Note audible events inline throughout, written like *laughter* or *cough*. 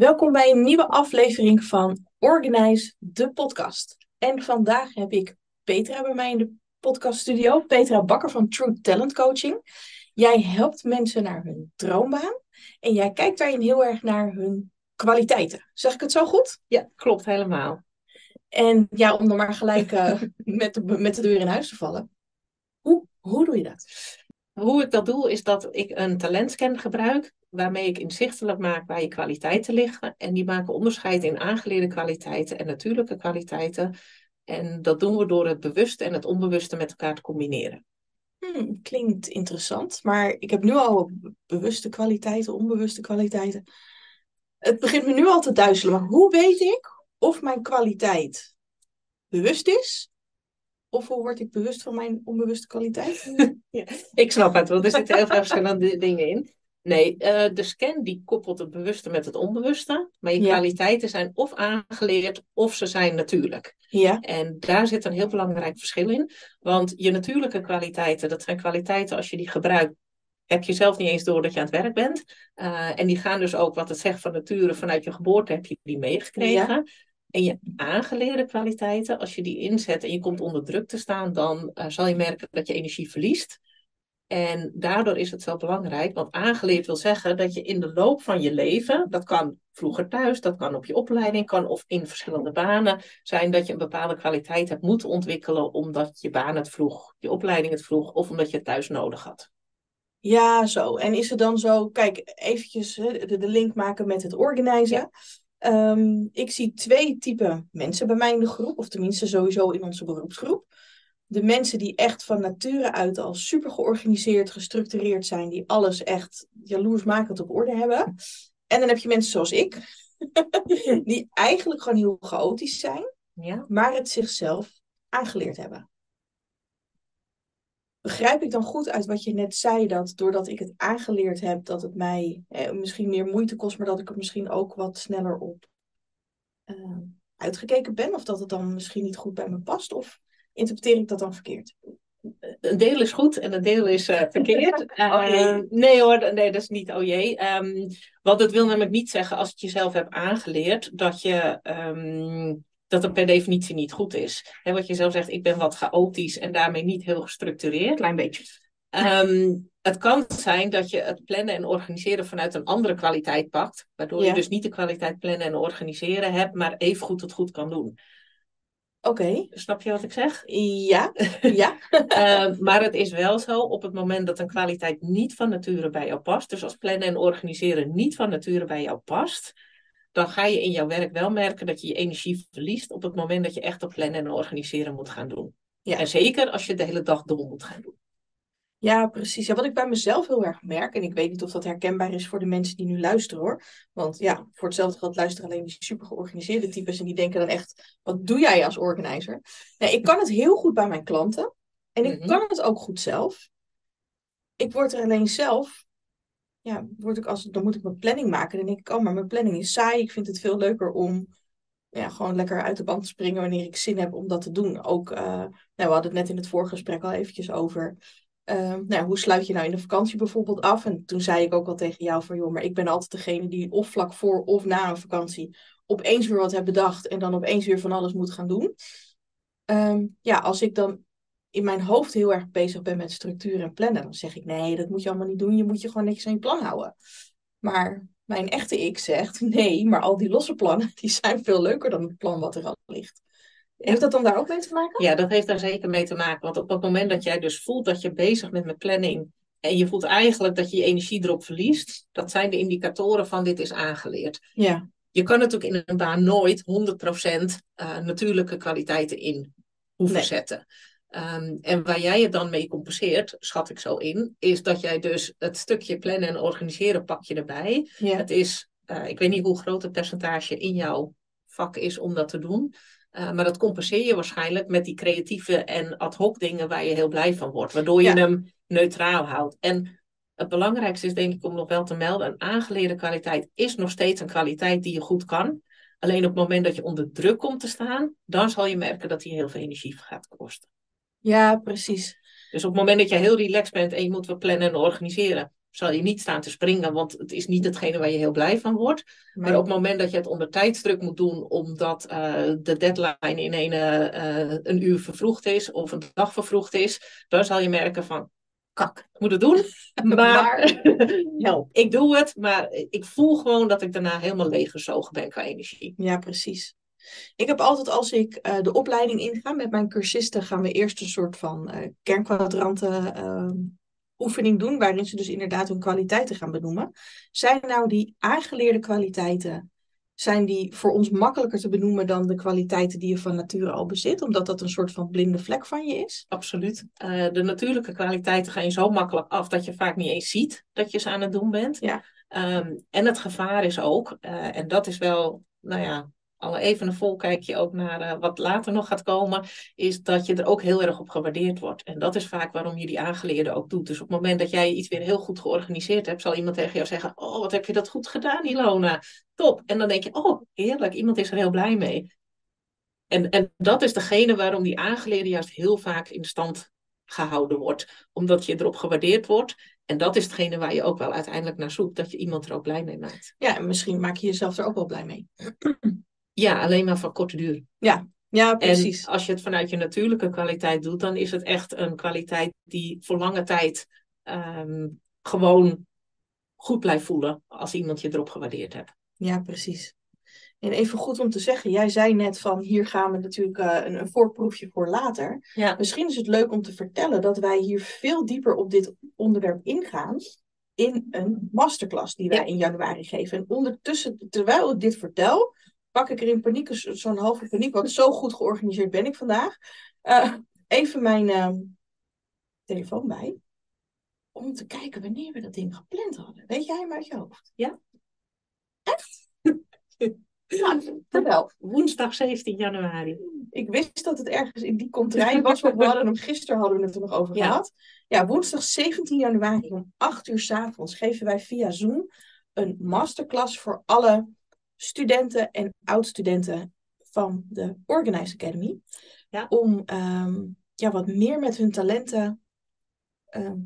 Welkom bij een nieuwe aflevering van Organize, de podcast. En vandaag heb ik Petra bij mij in de podcaststudio. Petra Bakker van True Talent Coaching. Jij helpt mensen naar hun droombaan. En jij kijkt daarin heel erg naar hun kwaliteiten. Zeg ik het zo goed? Ja, klopt helemaal. En ja, om dan maar gelijk uh, *laughs* met, de, met de deur in huis te vallen. Hoe, hoe doe je dat? Hoe ik dat doe, is dat ik een talentscan gebruik, waarmee ik inzichtelijk maak waar je kwaliteiten liggen. En die maken onderscheid in aangeleerde kwaliteiten en natuurlijke kwaliteiten. En dat doen we door het bewuste en het onbewuste met elkaar te combineren. Hmm, klinkt interessant, maar ik heb nu al bewuste kwaliteiten, onbewuste kwaliteiten. Het begint me nu al te duizelen, maar hoe weet ik of mijn kwaliteit bewust is of hoe word ik bewust van mijn onbewuste kwaliteit? *laughs* ja, ik snap het, want er zitten heel veel verschillende dingen in. Nee, uh, de scan die koppelt het bewuste met het onbewuste. Maar je kwaliteiten zijn of aangeleerd of ze zijn natuurlijk. Ja. En daar zit een heel belangrijk verschil in. Want je natuurlijke kwaliteiten, dat zijn kwaliteiten als je die gebruikt, heb je zelf niet eens door dat je aan het werk bent. Uh, en die gaan dus ook, wat het zegt van nature, vanuit je geboorte heb je die meegekregen. Ja. En je aangeleerde kwaliteiten, als je die inzet en je komt onder druk te staan, dan uh, zal je merken dat je energie verliest. En daardoor is het zo belangrijk, want aangeleerd wil zeggen dat je in de loop van je leven, dat kan vroeger thuis, dat kan op je opleiding, kan of in verschillende banen zijn, dat je een bepaalde kwaliteit hebt moeten ontwikkelen omdat je baan het vroeg, je opleiding het vroeg of omdat je het thuis nodig had. Ja, zo. En is het dan zo, kijk, eventjes de, de link maken met het organiseren. Um, ik zie twee typen mensen bij mij in de groep, of tenminste sowieso in onze beroepsgroep. De mensen die echt van nature uit al super georganiseerd, gestructureerd zijn, die alles echt jaloersmakend op orde hebben. En dan heb je mensen zoals ik, *laughs* die eigenlijk gewoon heel chaotisch zijn, ja. maar het zichzelf aangeleerd hebben. Begrijp ik dan goed uit wat je net zei, dat doordat ik het aangeleerd heb, dat het mij eh, misschien meer moeite kost, maar dat ik er misschien ook wat sneller op uh, uitgekeken ben? Of dat het dan misschien niet goed bij me past? Of interpreteer ik dat dan verkeerd? Een deel is goed en een deel is uh, verkeerd. *laughs* oh uh, nee hoor, nee, dat is niet oh jee. Um, want het wil namelijk niet zeggen als het jezelf hebt aangeleerd dat je um, dat het per definitie niet goed is. He, wat je zelf zegt, ik ben wat chaotisch en daarmee niet heel gestructureerd. Klein beetje. Um, het kan zijn dat je het plannen en organiseren vanuit een andere kwaliteit pakt. Waardoor Ja. je dus niet de kwaliteit plannen en organiseren hebt, maar even goed het goed kan doen. Oké, Snap je wat ik zeg? ja, ja. Uh, *laughs* maar het is wel zo, op het moment dat een kwaliteit niet van nature bij jou past, dus als plannen en organiseren niet van nature bij jou past, dan ga je in jouw werk wel merken dat je je energie verliest op het moment dat je echt op plannen en organiseren moet gaan doen. Ja. En zeker als je de hele dag door moet gaan doen. Ja, precies. Ja, wat ik bij mezelf heel erg merk, en ik weet niet of dat herkenbaar is voor de mensen die nu luisteren hoor. Want ja, voor hetzelfde geld luisteren alleen die super georganiseerde types en die denken dan echt, wat doe jij als organizer? Nee, ik kan het heel goed bij mijn klanten en ik Mhm. kan het ook goed zelf. Ik word er alleen zelf, ja, word ik als, dan moet ik mijn planning maken. Dan denk ik, oh, maar mijn planning is saai. Ik vind het veel leuker om ja, gewoon lekker uit de band te springen wanneer ik zin heb om dat te doen. Ook, eh, nou, we hadden het net in het vorige gesprek al eventjes over. Ehm, nou, hoe sluit je nou in de vakantie bijvoorbeeld af? En toen zei ik ook al tegen jou van, joh, maar ik ben altijd degene die of vlak voor of na een vakantie opeens weer wat heb bedacht en dan opeens weer van alles moet gaan doen. Ehm, ja, als ik dan in mijn hoofd heel erg bezig ben met structuur en plannen, dan zeg ik, nee, dat moet je allemaal niet doen. Je moet je gewoon netjes aan je plan houden. Maar mijn echte ik zegt, *laughs* nee, maar al die losse plannen, *laughs* die zijn veel leuker dan het plan wat er al ligt. Heeft dat dan daar ook mee te maken? Ja, dat heeft daar zeker mee te maken. Want op het moment dat jij dus voelt dat je bezig bent met planning en je voelt eigenlijk dat je je energie erop verliest, dat zijn de indicatoren van dit is aangeleerd. Ja, Je kan natuurlijk in een baan nooit 100% uh, natuurlijke kwaliteiten in hoeven Nee. zetten. Um, en waar jij het dan mee compenseert, schat ik zo in, is dat jij dus het stukje plannen en organiseren pak je erbij. ja, Het is, uh, ik weet niet hoe groot het percentage in jouw vak is om dat te doen. Uh, maar dat compenseer je waarschijnlijk met die creatieve en ad hoc dingen waar je heel blij van wordt. Waardoor je Ja. hem neutraal houdt. En het belangrijkste is denk ik om nog wel te melden. Een aangeleerde kwaliteit is nog steeds een kwaliteit die je goed kan. Alleen op het moment dat je onder druk komt te staan, dan zal je merken dat die heel veel energie gaat kosten. ja, precies. Dus op het moment dat je heel relaxed bent en je moet wat plannen en organiseren, zal je niet staan te springen, want het is niet hetgene waar je heel blij van wordt. Maar op het moment dat je het onder tijdsdruk moet doen, omdat uh, de deadline in een, uh, een uur vervroegd is of een dag vervroegd is, dan zal je merken van, kak, ik moet het doen. *laughs* Maar, *laughs* help, ik doe het, maar ik voel gewoon dat ik daarna helemaal leeggezogen ben qua energie. Ja, precies. Ik heb altijd als ik uh, de opleiding inga met mijn cursisten, gaan we eerst een soort van uh, kernkwadranten uh, oefening doen, waarin ze dus inderdaad hun kwaliteiten gaan benoemen. Zijn nou die aangeleerde kwaliteiten, zijn die voor ons makkelijker te benoemen dan de kwaliteiten die je van nature al bezit, omdat dat een soort van blinde vlek van je is? Absoluut. Uh, de natuurlijke kwaliteiten gaan je zo makkelijk af dat je vaak niet eens ziet dat je ze aan het doen bent. Ja. Um, en het gevaar is ook, uh, en dat is wel, nou ja, al even een volkijkje ook naar uh, wat later nog gaat komen, is dat je er ook heel erg op gewaardeerd wordt. En dat is vaak waarom je die aangeleerde ook doet. Dus op het moment dat jij iets weer heel goed georganiseerd hebt, zal iemand tegen jou zeggen, oh, wat heb je dat goed gedaan, Ilona. Top. En dan denk je, oh, heerlijk, iemand is er heel blij mee. En, en dat is degene waarom die aangeleerde juist heel vaak in stand gehouden wordt. Omdat je erop gewaardeerd wordt. En dat is hetgene waar je ook wel uiteindelijk naar zoekt. Dat je iemand er ook blij mee maakt. Ja, en misschien maak je jezelf er ook wel blij mee. Ja, alleen maar van korte duur. Ja, ja precies. En als je het vanuit je natuurlijke kwaliteit doet, dan is het echt een kwaliteit die voor lange tijd um, gewoon goed blijft voelen als iemand je erop gewaardeerd hebt. Ja, precies. En even goed om te zeggen, jij zei net van hier gaan we natuurlijk uh, een, een, voorproefje voor later. Ja. Misschien is het leuk om te vertellen dat wij hier veel dieper op dit onderwerp ingaan in een masterclass die wij ja. in januari geven. En ondertussen, terwijl ik dit vertel, pak ik er in paniek, zo'n halve paniek, want zo goed georganiseerd ben ik vandaag. Uh, even mijn uh, telefoon bij. Om te kijken wanneer we dat ding gepland hadden. Weet jij hem uit je hoofd? Ja. Echt? *laughs* ja, vertel. Woensdag 17 januari. Ik wist dat het ergens in die contraille was, want we hadden hem gisteren hadden we het er nog over Ja. gehad. Ja, woensdag 17 januari om 8 uur s avonds geven wij via Zoom een masterclass voor alle studenten en oud-studenten van de Organized Academy. Ja. Om ehm, ja, wat meer met hun talenten ehm,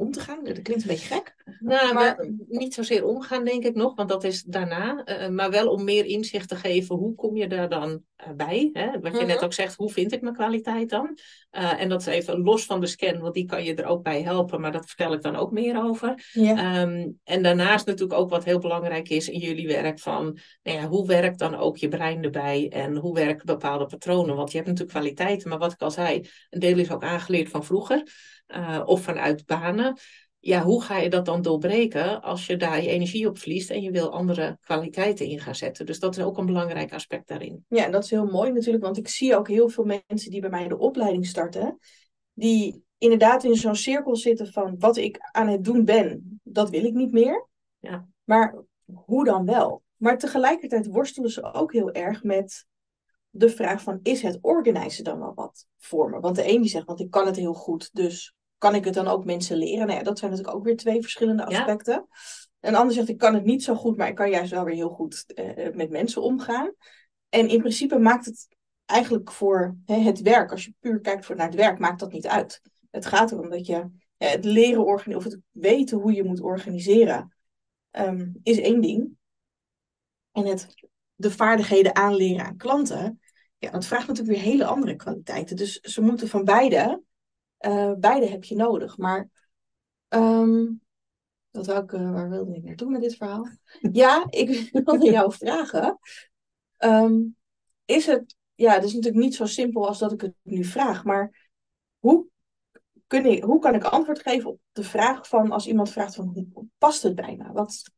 om te gaan. Dat klinkt een beetje gek. Nou, Maar- niet zozeer omgaan, denk ik nog, want dat is daarna. Eh, maar wel om meer inzicht te geven, hoe kom je daar dan eh, bij? Hè? Wat je Mhm. net ook zegt, hoe vind ik mijn kwaliteit dan? Eh, en dat is even los van de scan, want die kan je er ook bij helpen, maar dat vertel ik dan ook meer over. Ehm, en daarnaast natuurlijk ook wat heel belangrijk is in jullie werk van, nou ja, hoe werkt dan ook je brein erbij en hoe werken bepaalde patronen? Want je hebt natuurlijk kwaliteiten, maar wat ik al zei, een deel is ook aangeleerd van vroeger eh, of vanuit banen. Ja, hoe ga je dat dan doorbreken als je daar je energie op verliest en je wil andere kwaliteiten in gaan zetten? Dus dat is ook een belangrijk aspect daarin. Ja, en dat is heel mooi natuurlijk, want ik zie ook heel veel mensen die bij mij de opleiding starten, die inderdaad in zo'n cirkel zitten van wat ik aan het doen ben, dat wil ik niet meer. Ja. Maar hoe dan wel? Maar tegelijkertijd worstelen ze ook heel erg met de vraag van, is het organiseren dan wel wat voor me? Want de een die zegt, want ik kan het heel goed, dus kan ik het dan ook mensen leren? Nou ja, dat zijn natuurlijk ook weer twee verschillende Ja. aspecten. Een ander zegt, ik kan het niet zo goed, maar ik kan juist wel weer heel goed eh, met mensen omgaan. En in principe maakt het eigenlijk voor hè, het werk, als je puur kijkt voor naar het werk, maakt dat niet uit. Het gaat erom dat je ja, het leren organiseren, of het weten hoe je moet organiseren, ehm, is één ding. En het de vaardigheden aanleren aan klanten, ja, dat vraagt natuurlijk weer hele andere kwaliteiten. Dus ze moeten van beide, eh, beide heb je nodig. Maar ehm, dat wou ik, eh, waar wilde ik naartoe met dit verhaal? *laughs* Ja, ik wilde jou vragen. Ehm, is het, ja, het is natuurlijk niet zo simpel als dat ik het nu vraag, maar hoe, kun ik, hoe kan ik antwoord geven op de vraag van als iemand vraagt van hoe past het bij me? Wat,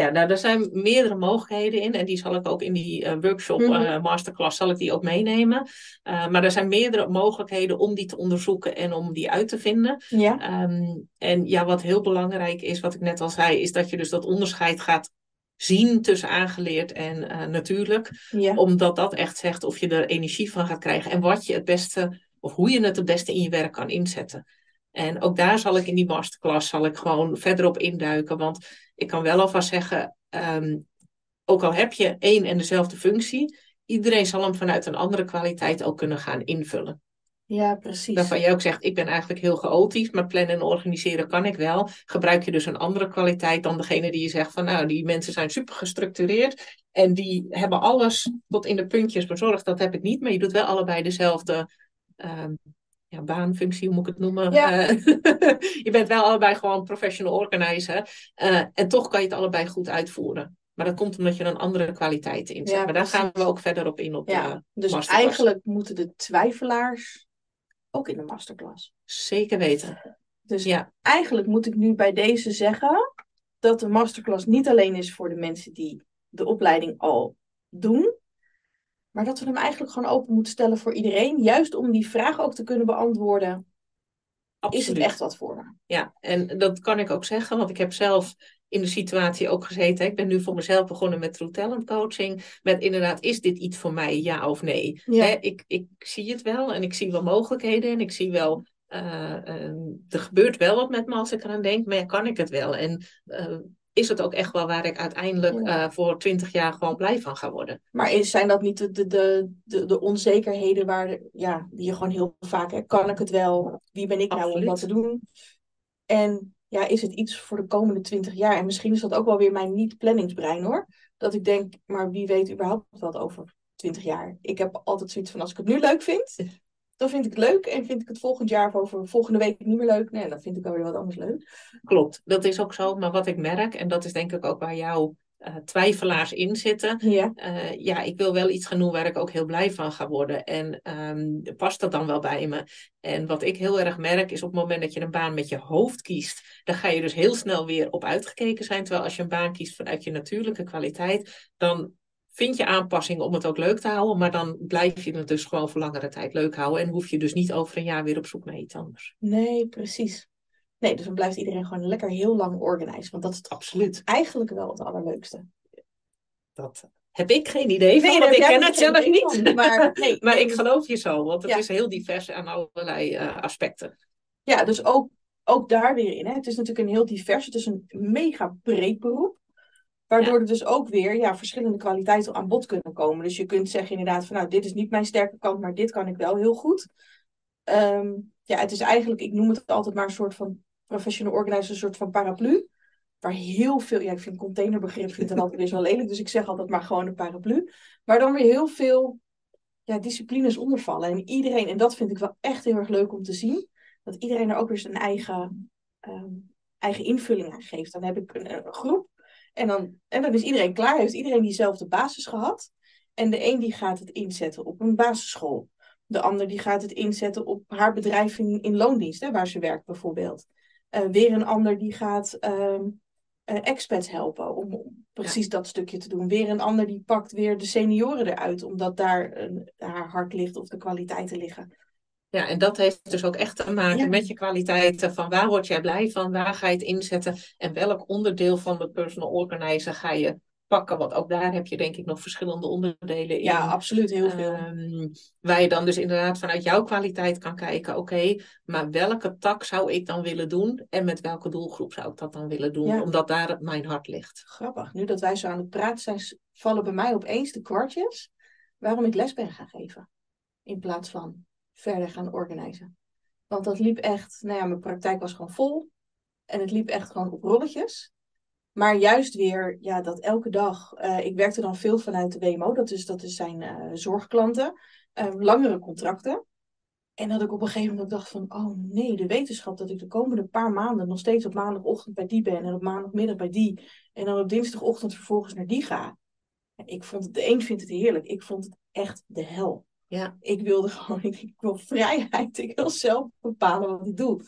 Ja, nou, er zijn meerdere mogelijkheden in en die zal ik ook in die eh, workshop, Mhm. eh, masterclass, zal ik die ook meenemen. Eh, maar er zijn meerdere mogelijkheden om die te onderzoeken en om die uit te vinden. ja, Ehm, en ja, wat heel belangrijk is, wat ik net al zei, is dat je dus dat onderscheid gaat zien tussen aangeleerd en natuurlijk. ja, Omdat dat echt zegt of je er energie van gaat krijgen en wat je het beste, of hoe je het het beste in je werk kan inzetten. En ook daar zal ik in die masterclass zal ik gewoon verder op induiken. Want ik kan wel alvast zeggen, ehm, ook al heb je één en dezelfde functie, iedereen zal hem vanuit een andere kwaliteit ook kunnen gaan invullen. Ja, precies. Waarvan je ook zegt, ik ben eigenlijk heel chaotisch, maar plannen en organiseren kan ik wel. Gebruik je dus een andere kwaliteit dan degene die je zegt van nou, die mensen zijn super gestructureerd en die hebben alles tot in de puntjes bezorgd. Dat heb ik niet, maar je doet wel allebei dezelfde ehm, ja, baanfunctie, hoe moet ik het noemen? Ja. Eh, *laughs* je bent wel allebei gewoon professional organizer uh, en toch kan je het allebei goed uitvoeren. Maar dat komt omdat je een andere kwaliteit inzet. Ja, maar daar gaan we ook verder op in op de Ja, dus eigenlijk moeten de twijfelaars ook in de masterclass. Zeker weten. Dus Ja. eigenlijk moet ik nu bij deze zeggen dat de masterclass niet alleen is voor de mensen die de opleiding al doen, maar dat we hem eigenlijk gewoon open moeten stellen voor iedereen, juist om die vraag ook te kunnen beantwoorden. Is het echt wat voor me? Ja, en dat kan ik ook zeggen, want ik heb zelf in de situatie ook gezeten. Ik ben nu voor mezelf begonnen met True Talent Coaching. Met inderdaad, is dit iets voor mij, ja of nee? Ja. Hè, ik, ik zie het wel en ik zie wel mogelijkheden en ik zie wel, eh, eh, er gebeurt wel wat met me als ik eraan denk, maar ja, kan ik het wel? En eh, is het ook echt wel waar ik uiteindelijk Ja. eh, voor twintig jaar gewoon blij van ga worden? Maar is, zijn dat niet de, de, de, de, de onzekerheden waar de- ja, die je gewoon heel vaak hebt? Kan ik het wel? Wie ben ik nou om dat te doen? En ja, is het iets voor de komende twintig jaar? En misschien is dat ook wel weer mijn niet-planningsbrein hoor. Dat ik denk, maar wie weet überhaupt wat over twintig jaar? Ik heb altijd zoiets van, als ik het nu leuk vind, dan vind ik het leuk. En vind ik het volgend jaar of over volgende week niet meer leuk, nee, dan vind ik alweer wat anders leuk. Klopt, dat is ook zo. Maar wat ik merk, en dat is denk ik ook waar jouw eh, twijfelaars in zitten, Ja, eh, ja, ik wil wel iets gaan doen waar ik ook heel blij van ga worden. En ehm, past dat dan wel bij me? En wat ik heel erg merk is op het moment dat je een baan met je hoofd kiest, dan ga je dus heel snel weer op uitgekeken zijn. Terwijl als je een baan kiest vanuit je natuurlijke kwaliteit, dan vind je aanpassingen om het ook leuk te houden. Maar dan blijf je het dus gewoon voor langere tijd leuk houden. En hoef je dus niet over een jaar weer op zoek naar iets anders. nee, precies. Nee, dus dan blijft iedereen gewoon lekker heel lang organized. Want dat is Absoluut. eigenlijk wel het allerleukste. Dat heb ik geen idee van, want ik ken jij het zelf niet. van, maar *laughs* nee, Maar nee, ik geloof je zo, want het Ja. is heel divers aan allerlei eh, aspecten. Ja, dus ook, ook daar weer in. Hè. Het is natuurlijk een heel divers, het is een mega breed beroep. Waardoor er dus ook weer ja, verschillende kwaliteiten aan bod kunnen komen. Dus je kunt zeggen inderdaad van nou, dit is niet mijn sterke kant, maar dit kan ik wel heel goed. Ehm, ja, het is eigenlijk, ik noem het altijd maar een soort van professional organizer, een soort van paraplu. Waar heel veel, ja, ik vind containerbegrip vind dan altijd weer zo lelijk, dus ik zeg altijd maar gewoon een paraplu. Waar dan weer heel veel ja, disciplines onder vallen. En iedereen, en dat vind ik wel echt heel erg leuk om te zien, dat iedereen er ook weer zijn eigen, ehm, eigen invulling aan geeft. Dan heb ik een, een groep en dan, en dan is iedereen klaar, heeft iedereen diezelfde basis gehad. En de een die gaat het inzetten op een basisschool. De ander die gaat het inzetten op haar bedrijf in, in loondienst, hè, waar ze werkt bijvoorbeeld. Eh, weer een ander die gaat eh, expats helpen om, precies dat stukje te doen. Weer een ander die pakt weer de senioren eruit, omdat daar haar hart ligt of de kwaliteiten liggen. Ja, en dat heeft dus ook echt te maken Ja. met je kwaliteiten. Van waar word jij blij van? Waar ga je het inzetten? En welk onderdeel van de personal organizer ga je pakken? Want ook daar heb je denk ik nog verschillende onderdelen in. Ja, absoluut heel veel. Ehm, waar je dan dus inderdaad vanuit jouw kwaliteit kan kijken, oké, maar welke tak zou ik dan willen doen en met welke doelgroep zou ik dat dan willen doen, Ja. omdat daar mijn hart ligt. Grappig. Nu dat wij zo aan het praten zijn, vallen bij mij opeens de kwartjes waarom ik les ben gaan geven. In plaats van verder gaan organiseren. Want dat liep echt, nou ja, mijn praktijk was gewoon vol. En het liep echt gewoon op rolletjes. Maar juist weer, ja, dat elke dag. eh, ik werkte dan veel vanuit de WMO, dat, is, dat zijn eh, zorgklanten. eh, langere contracten. En dat ik op een gegeven moment dacht van, oh nee, de wetenschap dat ik de komende paar maanden nog steeds op maandagochtend bij die ben en op maandagmiddag bij die en dan op dinsdagochtend vervolgens naar die ga. Ik vond het, de een vindt het heerlijk, ik vond het echt de hel. Ja. Ik wilde *laughs* gewoon, ik, ik wil vrijheid, ik wil zelf bepalen wat ik doe.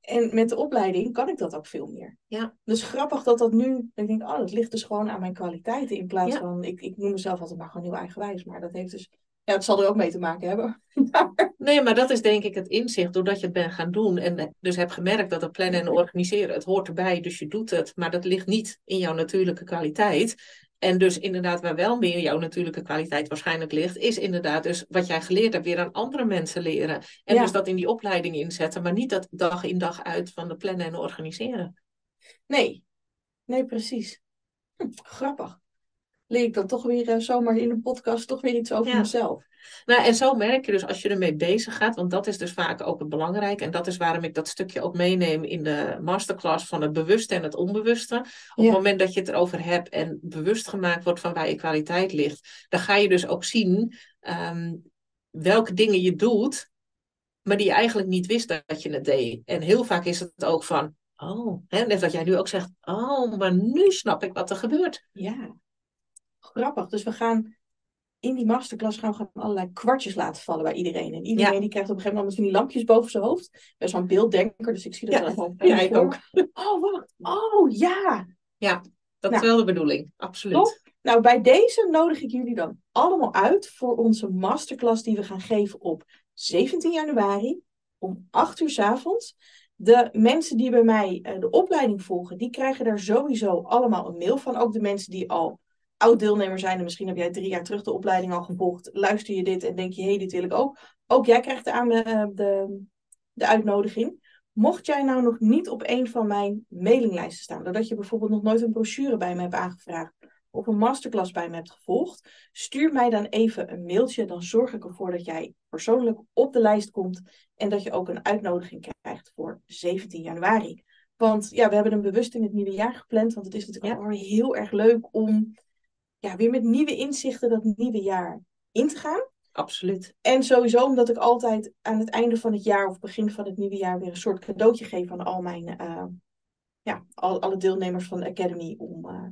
En met de opleiding kan ik dat ook veel meer. Ja. Dus grappig dat dat nu, ik denk, oh, dat ligt dus gewoon aan mijn kwaliteiten in plaats Ja. van, ik, ik noem mezelf altijd maar gewoon heel eigenwijs, maar dat heeft dus, ja, het zal er ook mee te maken hebben. *laughs* Nee, maar dat is denk ik het inzicht doordat je het bent gaan doen. En dus heb gemerkt dat het plannen en organiseren, het hoort erbij, dus je doet het. Maar dat ligt niet in jouw natuurlijke kwaliteit. En dus inderdaad, waar wel meer jouw natuurlijke kwaliteit waarschijnlijk ligt, is inderdaad dus wat jij geleerd hebt weer aan andere mensen leren. En Ja. dus dat in die opleiding inzetten, maar niet dat dag in dag uit van de plannen en organiseren. Nee, nee, precies. Hm, grappig. Leer ik dan toch weer uh, zomaar in een podcast toch weer iets over mezelf. Nou, en zo merk je dus als je ermee bezig gaat, want dat is dus vaak ook het belangrijke. En dat is waarom ik dat stukje ook meeneem in de masterclass van het bewuste en het onbewuste. Op het moment dat je het erover hebt en bewust gemaakt wordt van waar je kwaliteit ligt, dan ga je dus ook zien ehm, welke dingen je doet, maar die je eigenlijk niet wist dat je het deed. En heel vaak is het ook van, oh, hè, net wat jij nu ook zegt, oh, maar nu snap ik wat er gebeurt. Ja, grappig. Dus we gaan in die masterclass gaan we allerlei kwartjes laten vallen bij iedereen. En iedereen die krijgt op een gegeven moment die lampjes boven zijn hoofd. Best wel een beelddenker, dus ik zie dat ja. wel. Ja, ik ook. *laughs* Oh, wacht. Oh, ja. Ja, dat is nou. wel de bedoeling. Absoluut. Top. Nou, bij deze nodig ik jullie dan allemaal uit voor onze masterclass die we gaan geven op 17 januari om 8 uur s avonds. De mensen die bij mij uh, de opleiding volgen, die krijgen daar sowieso allemaal een mail van. Ook de mensen die al oud-deelnemer zijn en misschien heb jij drie jaar terug de opleiding al gevolgd. Luister je dit en denk je, hé, hey, dit wil ik ook. Ook jij krijgt de, aan de, de, de uitnodiging. Mocht jij nou nog niet op een van mijn mailinglijsten staan, doordat je bijvoorbeeld nog nooit een brochure bij me hebt aangevraagd, of een masterclass bij me hebt gevolgd, stuur mij dan even een mailtje. Dan zorg ik ervoor dat jij persoonlijk op de lijst komt en dat je ook een uitnodiging krijgt voor 17 januari. Want ja, we hebben hem bewust in het nieuwe jaar gepland, want het is natuurlijk ja. heel erg leuk om ja, weer met nieuwe inzichten dat nieuwe jaar in te gaan. Absoluut. En sowieso omdat ik altijd aan het einde van het jaar of begin van het nieuwe jaar weer een soort cadeautje geef aan al mijn, uh, ja, al, alle deelnemers van de Academy om uh,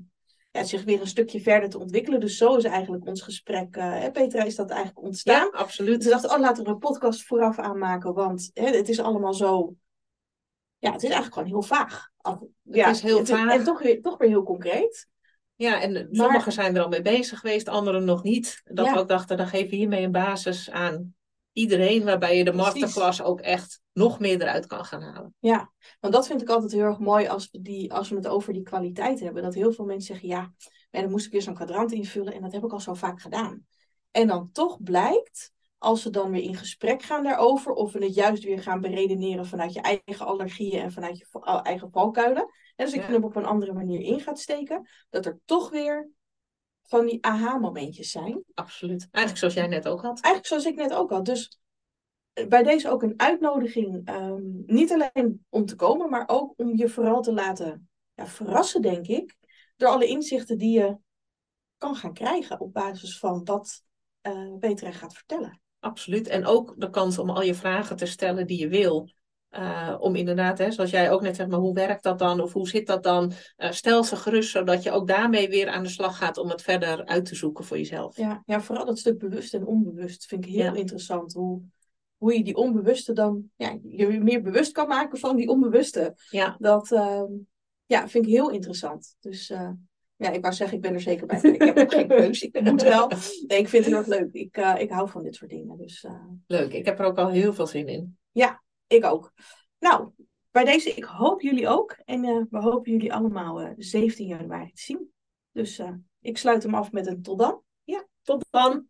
ja, zich weer een stukje verder te ontwikkelen. Dus zo is eigenlijk ons gesprek, uh, Petra, is dat eigenlijk ontstaan. Ja, absoluut. Dus we dachten, oh, laten we een podcast vooraf aanmaken, want hè, het is allemaal zo, ja, het is eigenlijk gewoon heel vaag. Ja, het is heel vaag. En toch weer, toch weer heel concreet. Ja, en sommigen zijn er al mee bezig geweest, anderen nog niet. Dat we ook dachten, dan geven we hiermee een basis aan iedereen, waarbij je de masterclass ook echt nog meer eruit kan gaan halen. Ja, want dat vind ik altijd heel erg mooi als we, die, als we het over die kwaliteit hebben. Dat heel veel mensen zeggen, ja, en dan moest ik weer zo'n kwadrant invullen en dat heb ik al zo vaak gedaan. En dan toch blijkt, als we dan weer in gesprek gaan daarover, of we het juist weer gaan beredeneren vanuit je eigen allergieën en vanuit je eigen valkuilen, en als ik hem op een andere manier in gaat steken, dat er toch weer van die aha-momentjes zijn. Absoluut. Eigenlijk zoals jij net ook had. Eigenlijk zoals ik net ook had. Dus eh, bij deze ook een uitnodiging, um, niet alleen om te komen, maar ook om je vooral te laten ja, verrassen, denk ik, door alle inzichten die je kan gaan krijgen op basis van wat uh, Petra gaat vertellen. Absoluut. En ook de kans om al je vragen te stellen die je wil. Uh, om inderdaad, hè, zoals jij ook net zegt, maar hoe werkt dat dan? Of hoe zit dat dan? Uh, stel ze gerust, zodat je ook daarmee weer aan de slag gaat om het verder uit te zoeken voor jezelf. Ja, ja vooral dat stuk bewust en onbewust vind ik heel ja. interessant. Hoe, hoe je die onbewuste dan, ja, je meer bewust kan maken van die onbewuste. Ja. Dat uh, ja, vind ik heel interessant. Dus eh, ja, ik wou zeggen, ik ben er zeker bij. Ik heb ook geen *laughs* keus, ik moet wel. Nee, ik vind het heel erg leuk. Ik, ik hou van dit soort dingen. Dus, leuk, ik heb er ook al heel veel zin in. Ja, ik ook. Nou, bij deze, ik hoop jullie ook. En uh, we hopen jullie allemaal uh, 17 januari te zien. Dus ik sluit hem af met een tot dan. Ja, tot dan.